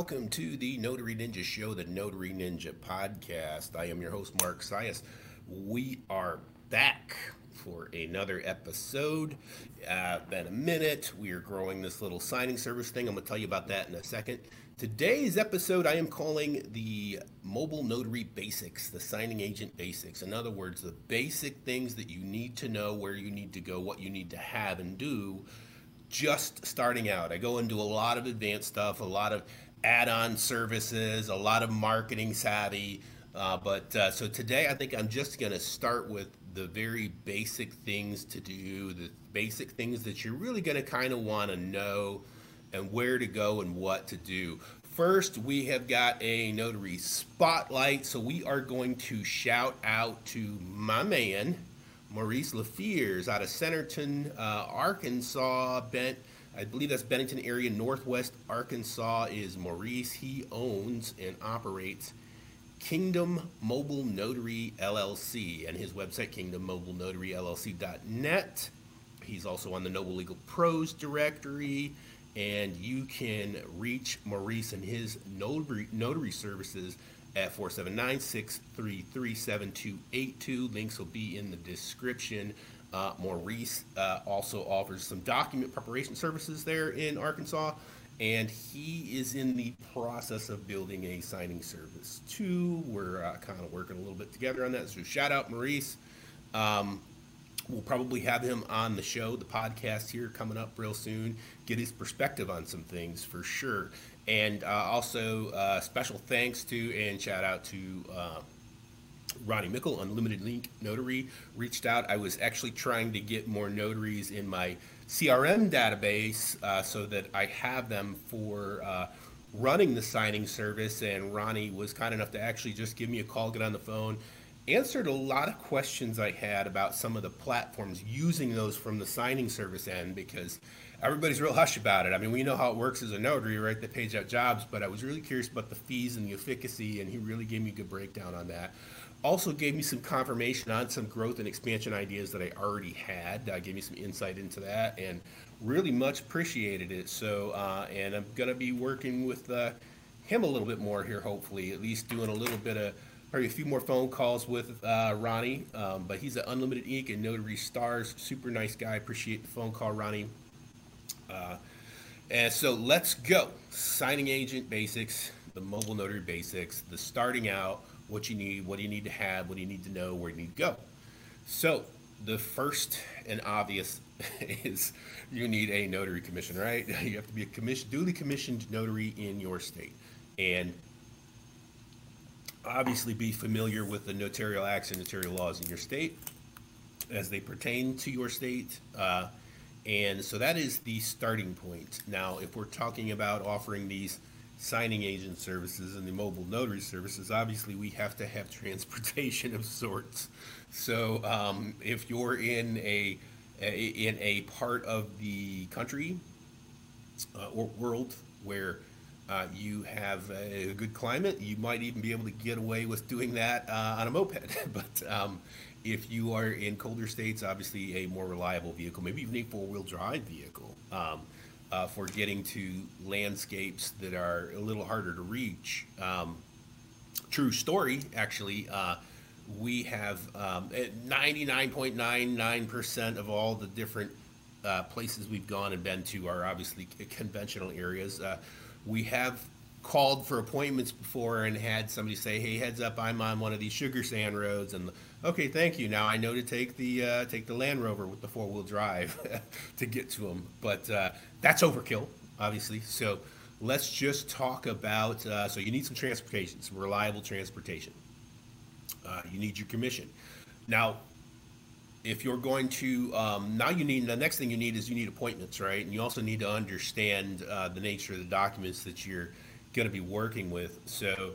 Welcome to the Notary Ninja Show, the Notary Ninja Podcast. I am your host, Mark Sias. We are back for another episode. Uh, been a minute. We are growing this little signing service thing. I'm going to tell you about that in a second. Today's episode, I am calling the Mobile Notary Basics, the Signing Agent Basics. In other words, the basic things that you need to know, where you need to go, what you need to have and do just starting out. I go into a lot of advanced stuff, a lot of add-on services, a lot of marketing savvy. Uh, but uh, so today, I think I'm just going to start with the very basic things to do, the basic things that you're really going to kind of want to know, and where to go and what to do. First, we have got a notary spotlight, so we are going to shout out to my man, Maurice Lafears out of Centerton, uh, Arkansas. Bent I believe that's Bentonville area, Northwest Arkansas is Maurice. He owns and operates Kingdom Mobile Notary LLC and his website, kingdommobilenotaryllc.net. He's also on the Noble Legal Pros directory, and you can reach Maurice and his notary, notary services at 479 633 7282. Links will be in the description. Uh, Maurice uh, also offers some document preparation services there in Arkansas, and he is in the process of building a signing service too. We're uh, kind of working a little bit together on that. So shout out Maurice. Um, we'll probably have him on the show, the podcast here coming up real soon. Get his perspective on some things for sure. And uh, also uh, special thanks to and shout out to uh, Ronnie Mickle, Unlimited Link Notary, reached out. I was actually trying to get more notaries in my CRM database uh, so that I have them for uh, running the signing service. And Ronnie was kind enough to actually just give me a call, get on the phone, answered a lot of questions I had about some of the platforms using those from the signing service end because everybody's real hush about it. I mean, we know how it works as a notary, right? They page out jobs, but I was really curious about the fees and the efficacy, and he really gave me a good breakdown on that also gave me some confirmation on some growth and expansion ideas that I already had. Uh, gave me some insight into that and really much appreciated it. So, uh, and I'm going to be working with uh, him a little bit more here, hopefully, at least doing a little bit of probably a few more phone calls with uh, Ronnie. Um, but he's an Unlimited Ink and Notary Stars. Super nice guy. Appreciate the phone call, Ronnie. Uh, and so let's go. Signing agent basics, the mobile notary basics, the starting out what you need, what do you need to have, what do you need to know, where you need to go. So, the first and obvious is you need a notary commission, right? You have to be a commission, duly commissioned notary in your state. And obviously be familiar with the notarial acts and notarial laws in your state as they pertain to your state. Uh, and so that is the starting point. Now, if we're talking about offering these signing agent services and the mobile notary services, obviously we have to have transportation of sorts. So um, if you're in a, a, in a part of the country uh, or world where uh, you have a good climate, you might even be able to get away with doing that uh, on a moped. but um, if you are in colder states, obviously a more reliable vehicle, maybe even a four-wheel drive vehicle. Um, uh, for getting to landscapes that are a little harder to reach. Um, true story, actually. Uh, we have um, 99.99% of all the different uh, places we've gone and been to are obviously conventional areas. Uh, we have called for appointments before and had somebody say, "Hey, heads up, I'm on one of these sugar sand roads," and okay, thank you. Now I know to take the uh, take the Land Rover with the four wheel drive to get to them, but uh, that's overkill, obviously. So let's just talk about. Uh, so you need some transportation, some reliable transportation. Uh, you need your commission. now, if you're going to um, now you need the next thing you need is you need appointments right and you also need to understand uh, the nature of the documents that you're going to be working with so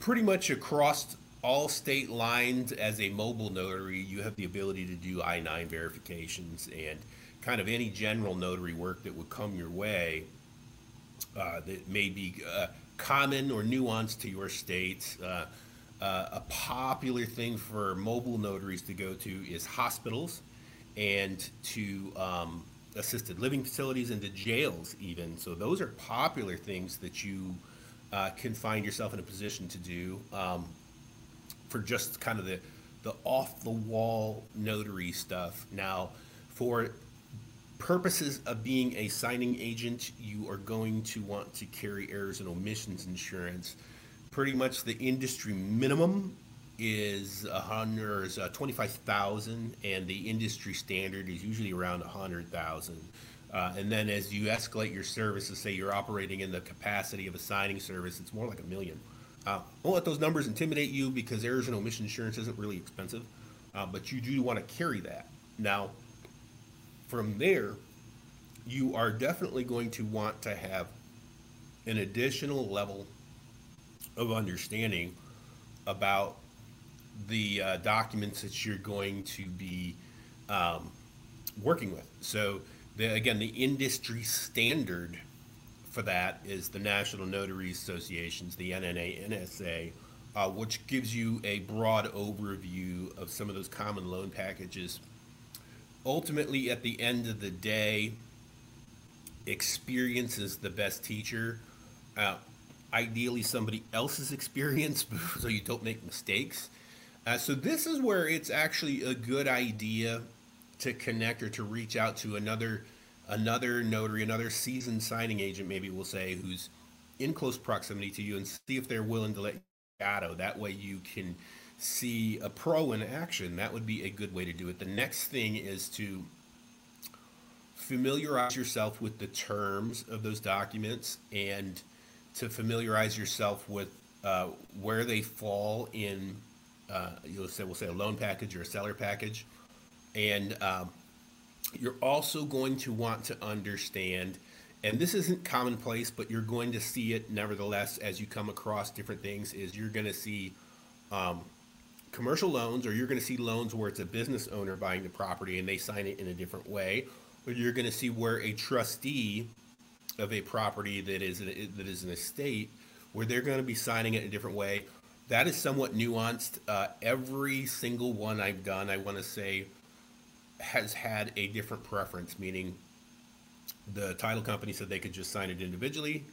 pretty much across all state lines as a mobile notary you have the ability to do i9 verifications and kind of any general notary work that would come your way uh, that may be uh, common or nuanced to your state uh, uh, a popular thing for mobile notaries to go to is hospitals and to um, assisted living facilities and to jails, even. So, those are popular things that you uh, can find yourself in a position to do um, for just kind of the, the off the wall notary stuff. Now, for purposes of being a signing agent, you are going to want to carry errors and omissions insurance pretty much the industry minimum is a hundred is uh, twenty five thousand, and the industry standard is usually around a hundred thousand. Uh, and then as you escalate your services, say you're operating in the capacity of a signing service, it's more like a million. Uh, don't let those numbers intimidate you because errors and omission insurance isn't really expensive, uh, but you do want to carry that. Now, from there, you are definitely going to want to have an additional level of understanding about the uh, documents that you're going to be um, working with. So, the, again, the industry standard for that is the National Notary Associations, the NNA, NSA, uh, which gives you a broad overview of some of those common loan packages. Ultimately, at the end of the day, experience is the best teacher. Uh, ideally somebody else's experience so you don't make mistakes. Uh, so this is where it's actually a good idea to connect or to reach out to another another notary, another seasoned signing agent, maybe we'll say, who's in close proximity to you, and see if they're willing to let you shadow. That way, you can see a pro in action. That would be a good way to do it. The next thing is to familiarize yourself with the terms of those documents and to familiarize yourself with uh, where they fall in, uh, you'll say, we'll say a loan package or a seller package. And um, you're also going to want to understand, and this isn't commonplace, but you're going to see it nevertheless as you come across different things, is you're going to see um, commercial loans or you're going to see loans where it's a business owner buying the property and they sign it in a different way. Or you're going to see where a trustee of a property that is that is an estate where they're going to be signing it a different way. That is somewhat nuanced. Uh, every single one I've done, I want to say, has had a different preference. Meaning, the title company said they could just sign it individually,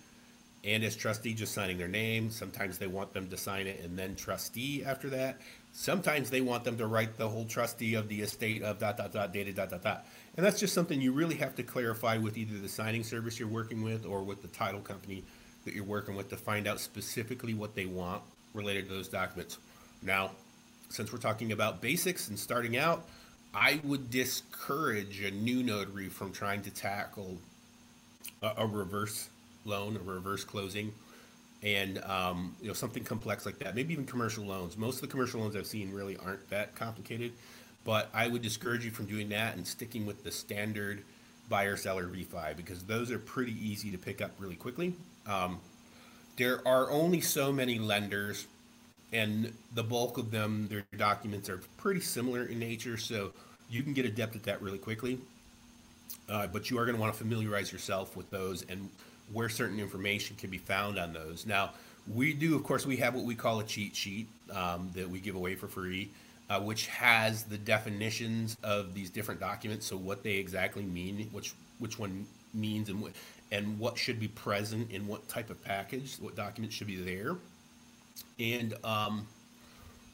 and as trustee, just signing their name. Sometimes they want them to sign it and then trustee after that. Sometimes they want them to write the whole trustee of the estate of dot dot dot data dot dot dot. And that's just something you really have to clarify with either the signing service you're working with or with the title company that you're working with to find out specifically what they want related to those documents. Now, since we're talking about basics and starting out, I would discourage a new notary from trying to tackle a, a reverse loan, a reverse closing, and um, you know something complex like that. Maybe even commercial loans. Most of the commercial loans I've seen really aren't that complicated. But I would discourage you from doing that and sticking with the standard buyer seller refi because those are pretty easy to pick up really quickly. Um, there are only so many lenders, and the bulk of them, their documents are pretty similar in nature, so you can get adept at that really quickly. Uh, but you are going to want to familiarize yourself with those and where certain information can be found on those. Now, we do, of course, we have what we call a cheat sheet um, that we give away for free uh, which has the definitions of these different documents, so what they exactly mean, which which one means, and what and what should be present in what type of package, what documents should be there, and um,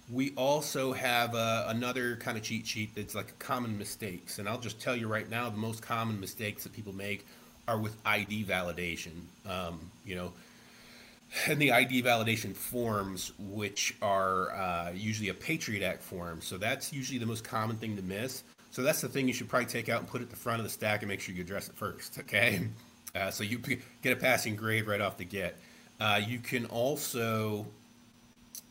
we also have uh, another kind of cheat sheet that's like common mistakes, and I'll just tell you right now, the most common mistakes that people make are with ID validation. Um, you know and the ID validation forms, which are uh, usually a Patriot Act form. So that's usually the most common thing to miss. So that's the thing you should probably take out and put at the front of the stack and make sure you address it first, okay? Uh, so you get a passing grade right off the get. Uh, you can also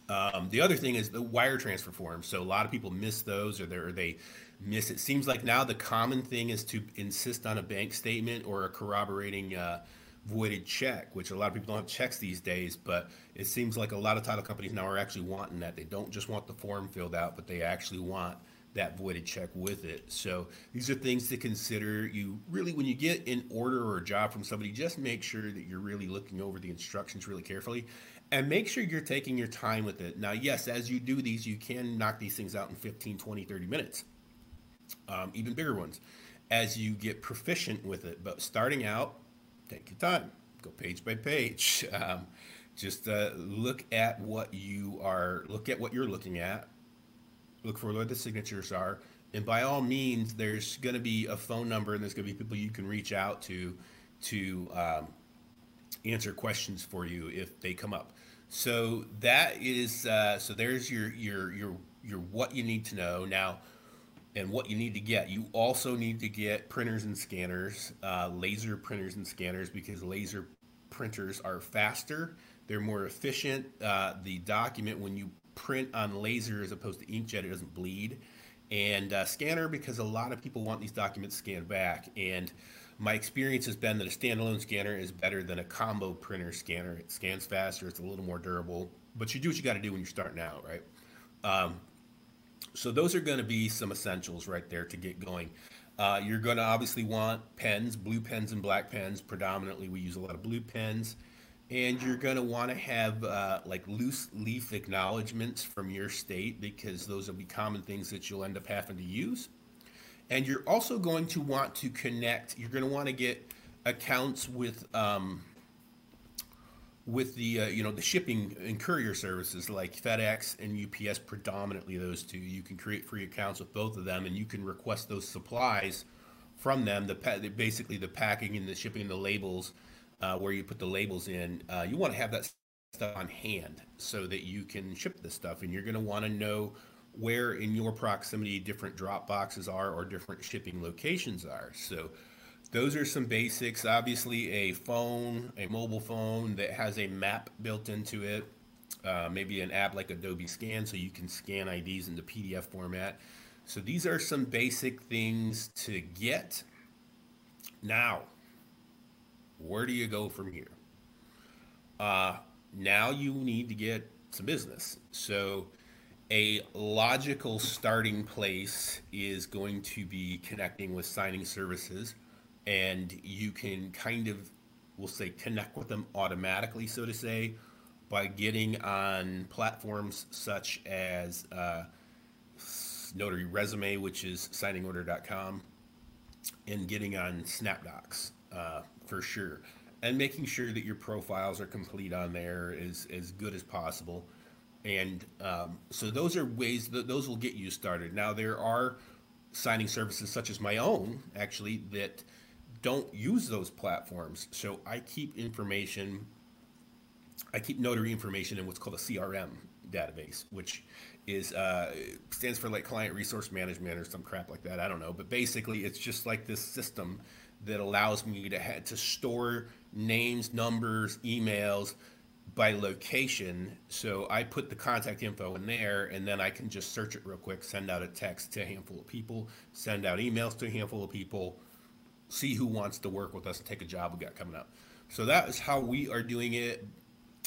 Um, the other thing is the wire transfer forms. So a lot of people miss those, or, they miss. It seems like now the common thing is to insist on a bank statement or a corroborating uh, voided check, which a lot of people don't have checks these days. But it seems like a lot of title companies now are actually wanting that. They don't just want the form filled out, but they actually want that voided check with it. So these are things to consider. You really, when you get an order or a job from somebody, just make sure that you're really looking over the instructions really carefully and make sure you're taking your time with it. Now, yes, as you do these, you can knock these things out in 15, 20, 30 minutes, um, even bigger ones, as you get proficient with it. But starting out, take your time, go page by page. Um, just uh, look at what you are, look at what you're looking at, look for where the signatures are. And by all means, there's going to be a phone number and there's going to be people you can reach out to to um, answer questions for you if they come up. So that is uh, so there's your your your your what you need to know now, and what you need to get. You also need to get printers and scanners, uh, laser printers and scanners because laser printers are faster. They're more efficient. Uh, the document when you print on laser as opposed to inkjet, it doesn't bleed. And uh, scanner because a lot of people want these documents scanned back and my experience has been that a standalone scanner is better than a combo printer scanner. It scans faster, it's a little more durable, but you do what you got to do when you're starting out, right? Um, so those are going to be some essentials right there to get going. Uh, you're going to obviously want pens, blue pens and black pens. Predominantly, we use a lot of blue pens. And you're going to want to have uh, like loose leaf acknowledgments from your state because those will be common things that you'll end up having to use. And you're also going to want to connect, you're going to want to get accounts with um, with the uh, you know the shipping and courier services like FedEx and UPS predominantly those two you can create free accounts with both of them and you can request those supplies from them the basically the packing and the shipping and the labels uh, where you put the labels in uh, you want to have that stuff on hand so that you can ship this stuff and you're going to want to know where in your proximity different drop boxes are or different shipping locations are. So those are some basics. Obviously, a phone, a mobile phone that has a map built into it, uh, maybe an app like Adobe Scan so you can scan IDs into PDF format. So these are some basic things to get. Now, where do you go from here? Uh, now you need to get some business. So a logical starting place is going to be connecting with signing services and you can kind of we'll say connect with them automatically so to say by getting on platforms such as uh, notary resume which is signingorder.com and getting on snapdocs uh, for sure and making sure that your profiles are complete on there is as good as possible and um, so those are ways that those will get you started. Now there are signing services such as my own actually that don't use those platforms. So I keep information, I keep notary information in what's called a CRM database, which is uh, stands for like client resource management or some crap like that. I don't know, but basically it's just like this system that allows me to ha- to store names, numbers, emails by location. So I put the contact info in there, and then I can just search it real quick, send out a text to a handful of people, send out emails to a handful of people, see who wants to work with us and take a job we got coming up. So that is how we are doing it,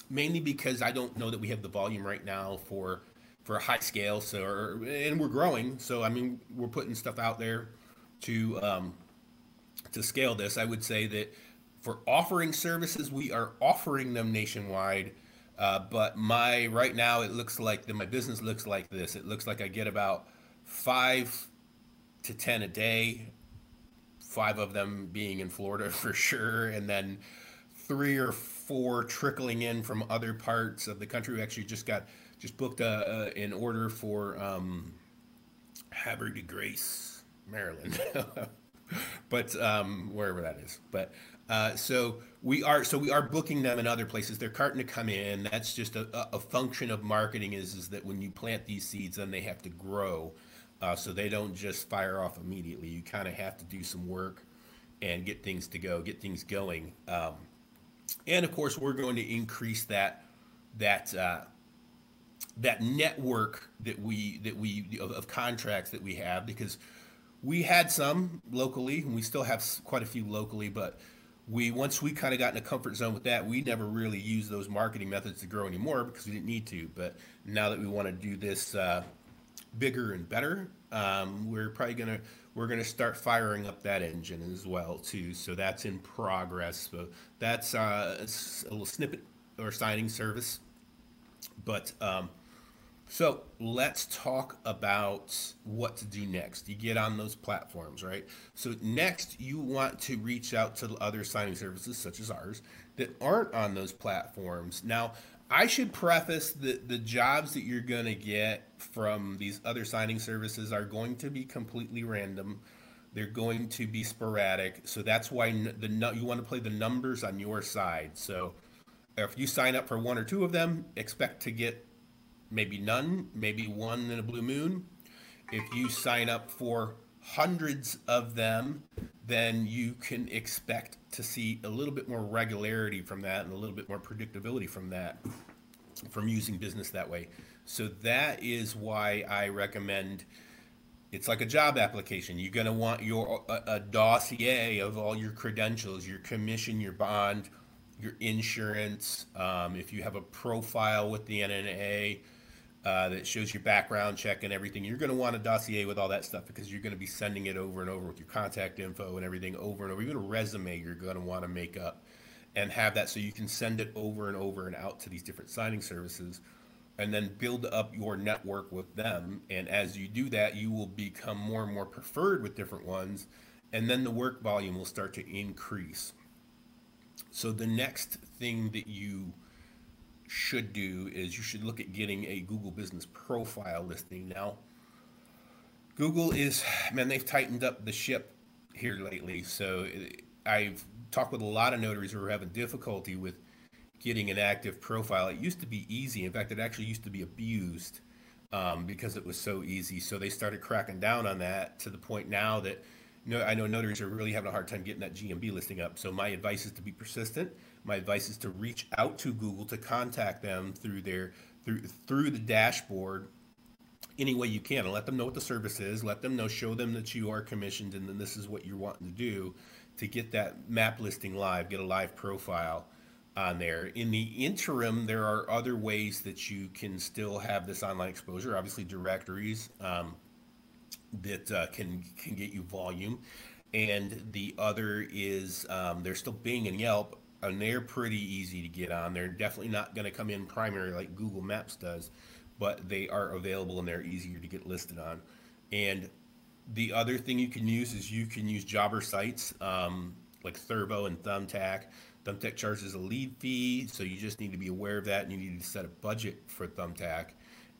mainly because I don't know that we have the volume right now for for high scale. So and we're growing. So I mean, we're putting stuff out there to um, to scale this. I would say that for offering services, we are offering them nationwide. Uh, but my right now, it looks like the, my business looks like this. It looks like I get about five to ten a day, five of them being in Florida for sure, and then three or four trickling in from other parts of the country. We actually just got just booked a, a an order for um, Havre de Grace, Maryland. but um, wherever that is. But uh, so we are so we are booking them in other places. They're starting to come in. That's just a, a function of marketing. Is is that when you plant these seeds, then they have to grow, uh, so they don't just fire off immediately. You kind of have to do some work and get things to go, get things going. Um, and of course, we're going to increase that that uh, that network that we that we of, of contracts that we have because we had some locally and we still have quite a few locally but we once we kind of got in a comfort zone with that we never really used those marketing methods to grow anymore because we didn't need to but now that we want to do this uh, bigger and better um, we're probably gonna we're gonna start firing up that engine as well too so that's in progress so that's uh, a little snippet or signing service but um, so let's talk about what to do next. You get on those platforms, right? So next, you want to reach out to other signing services such as ours that aren't on those platforms. Now, I should preface that the jobs that you're going to get from these other signing services are going to be completely random. They're going to be sporadic. So that's why the you want to play the numbers on your side. So if you sign up for one or two of them, expect to get maybe none, maybe one in a blue moon. If you sign up for hundreds of them, then you can expect to see a little bit more regularity from that and a little bit more predictability from that, from using business that way. So that is why I recommend it's like a job application. You're going to want your a, a dossier of all your credentials, your commission, your bond, your insurance. Um, if you have a profile with the NNA, uh, that shows your background check and everything. You're going to want a dossier with all that stuff because you're going to be sending it over and over with your contact info and everything over and over. Even a resume you're going to want to make up and have that so you can send it over and over and out to these different signing services and then build up your network with them. And as you do that, you will become more and more preferred with different ones. And then the work volume will start to increase. So the next thing that you should do is you should look at getting a Google Business Profile listing. Now, Google is, man, they've tightened up the ship here lately. So I've talked with a lot of notaries who are having difficulty with getting an active profile. It used to be easy. In fact, it actually used to be abused um, because it was so easy. So they started cracking down on that to the point now that you know, I know notaries are really having a hard time getting that GMB listing up. So my advice is to be persistent my advice is to reach out to Google to contact them through their through through the dashboard any way you can and let them know what the service is let them know show them that you are commissioned and then this is what you're wanting to do to get that map listing live get a live profile on there. In the interim there are other ways that you can still have this online exposure obviously directories um, that uh, can can get you volume. And the other is um, there's still Bing and Yelp and they're pretty easy to get on. They're definitely not going to come in primary like Google Maps does, but they are available and they're easier to get listed on. And the other thing you can use is you can use jobber sites um, like Thurbo and Thumbtack. Thumbtack charges a lead fee, so you just need to be aware of that and you need to set a budget for Thumbtack.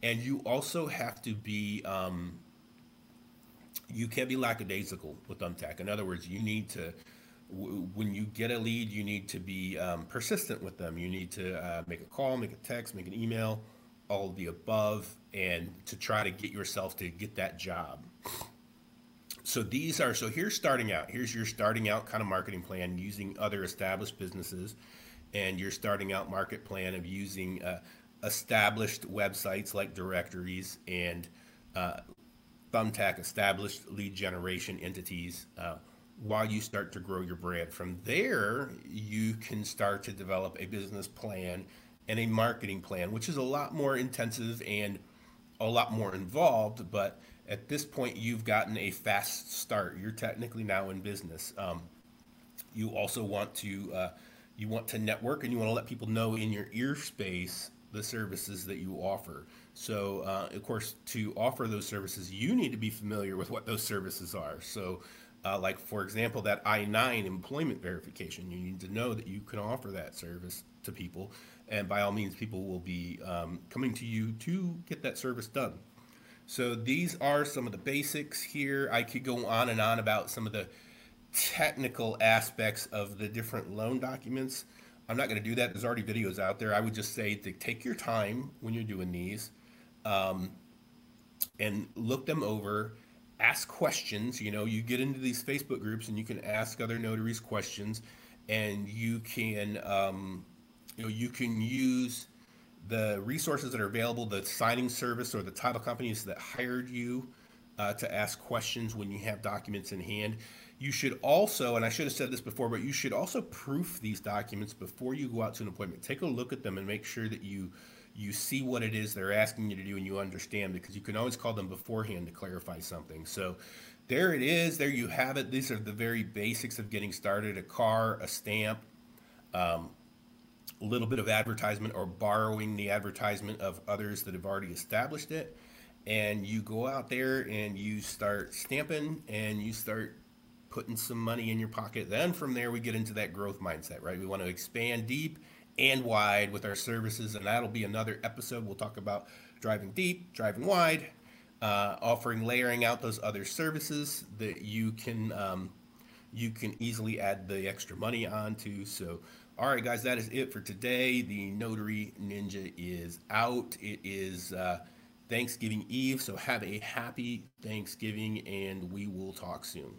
And you also have to be, um, you can't be lackadaisical with Thumbtack. In other words, you need to when you get a lead, you need to be um, persistent with them. You need to uh, make a call, make a text, make an email, all of the above, and to try to get yourself to get that job. So these are so here's starting out. Here's your starting out kind of marketing plan using other established businesses, and your starting out market plan of using uh, established websites like directories and uh, Thumbtack established lead generation entities. Uh, while you start to grow your brand. From there, you can start to develop a business plan and a marketing plan, which is a lot more intensive and a lot more involved. But at this point, you've gotten a fast start. You're technically now in business. Um, you also want to uh, you want to network and you want to let people know in your ear space the services that you offer. So, uh, of course, to offer those services, you need to be familiar with what those services are. So, uh, like, for example, that I 9 employment verification. You need to know that you can offer that service to people. And by all means, people will be um, coming to you to get that service done. So these are some of the basics here. I could go on and on about some of the technical aspects of the different loan documents. I'm not going to do that. There's already videos out there. I would just say to take your time when you're doing these um, and look them over ask questions. You know, you get into these Facebook groups and you can ask other notaries questions, and you can, um, you know, you can use the resources that are available, the signing service or the title companies that hired you uh, to ask questions when you have documents in hand. You should also, and I should have said this before, but you should also proof these documents before you go out to an appointment. Take a look at them and make sure that you you see what it is they're asking you to do and you understand because you can always call them beforehand to clarify something. So there it is. There you have it. These are the very basics of getting started: a car, a stamp. Um, a little bit of advertisement or borrowing the advertisement of others that have already established it. And you go out there and you start stamping and you start putting some money in your pocket. Then from there, we get into that growth mindset, right? We want to expand deep and wide with our services, and that'll be another episode. We'll talk about driving deep, driving wide, uh, offering layering out those other services that you can um, you can easily add the extra money onto. So all right, guys, that is it for today. The Notary Ninja is out. It is uh, Thanksgiving Eve, so have a happy Thanksgiving, and we will talk soon.